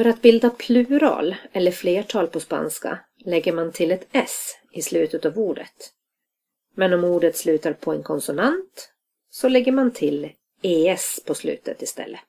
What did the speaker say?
För att bilda plural eller flertal på spanska lägger man till ett s i slutet av ordet. Men om ordet slutar på en konsonant så lägger man till es på slutet istället.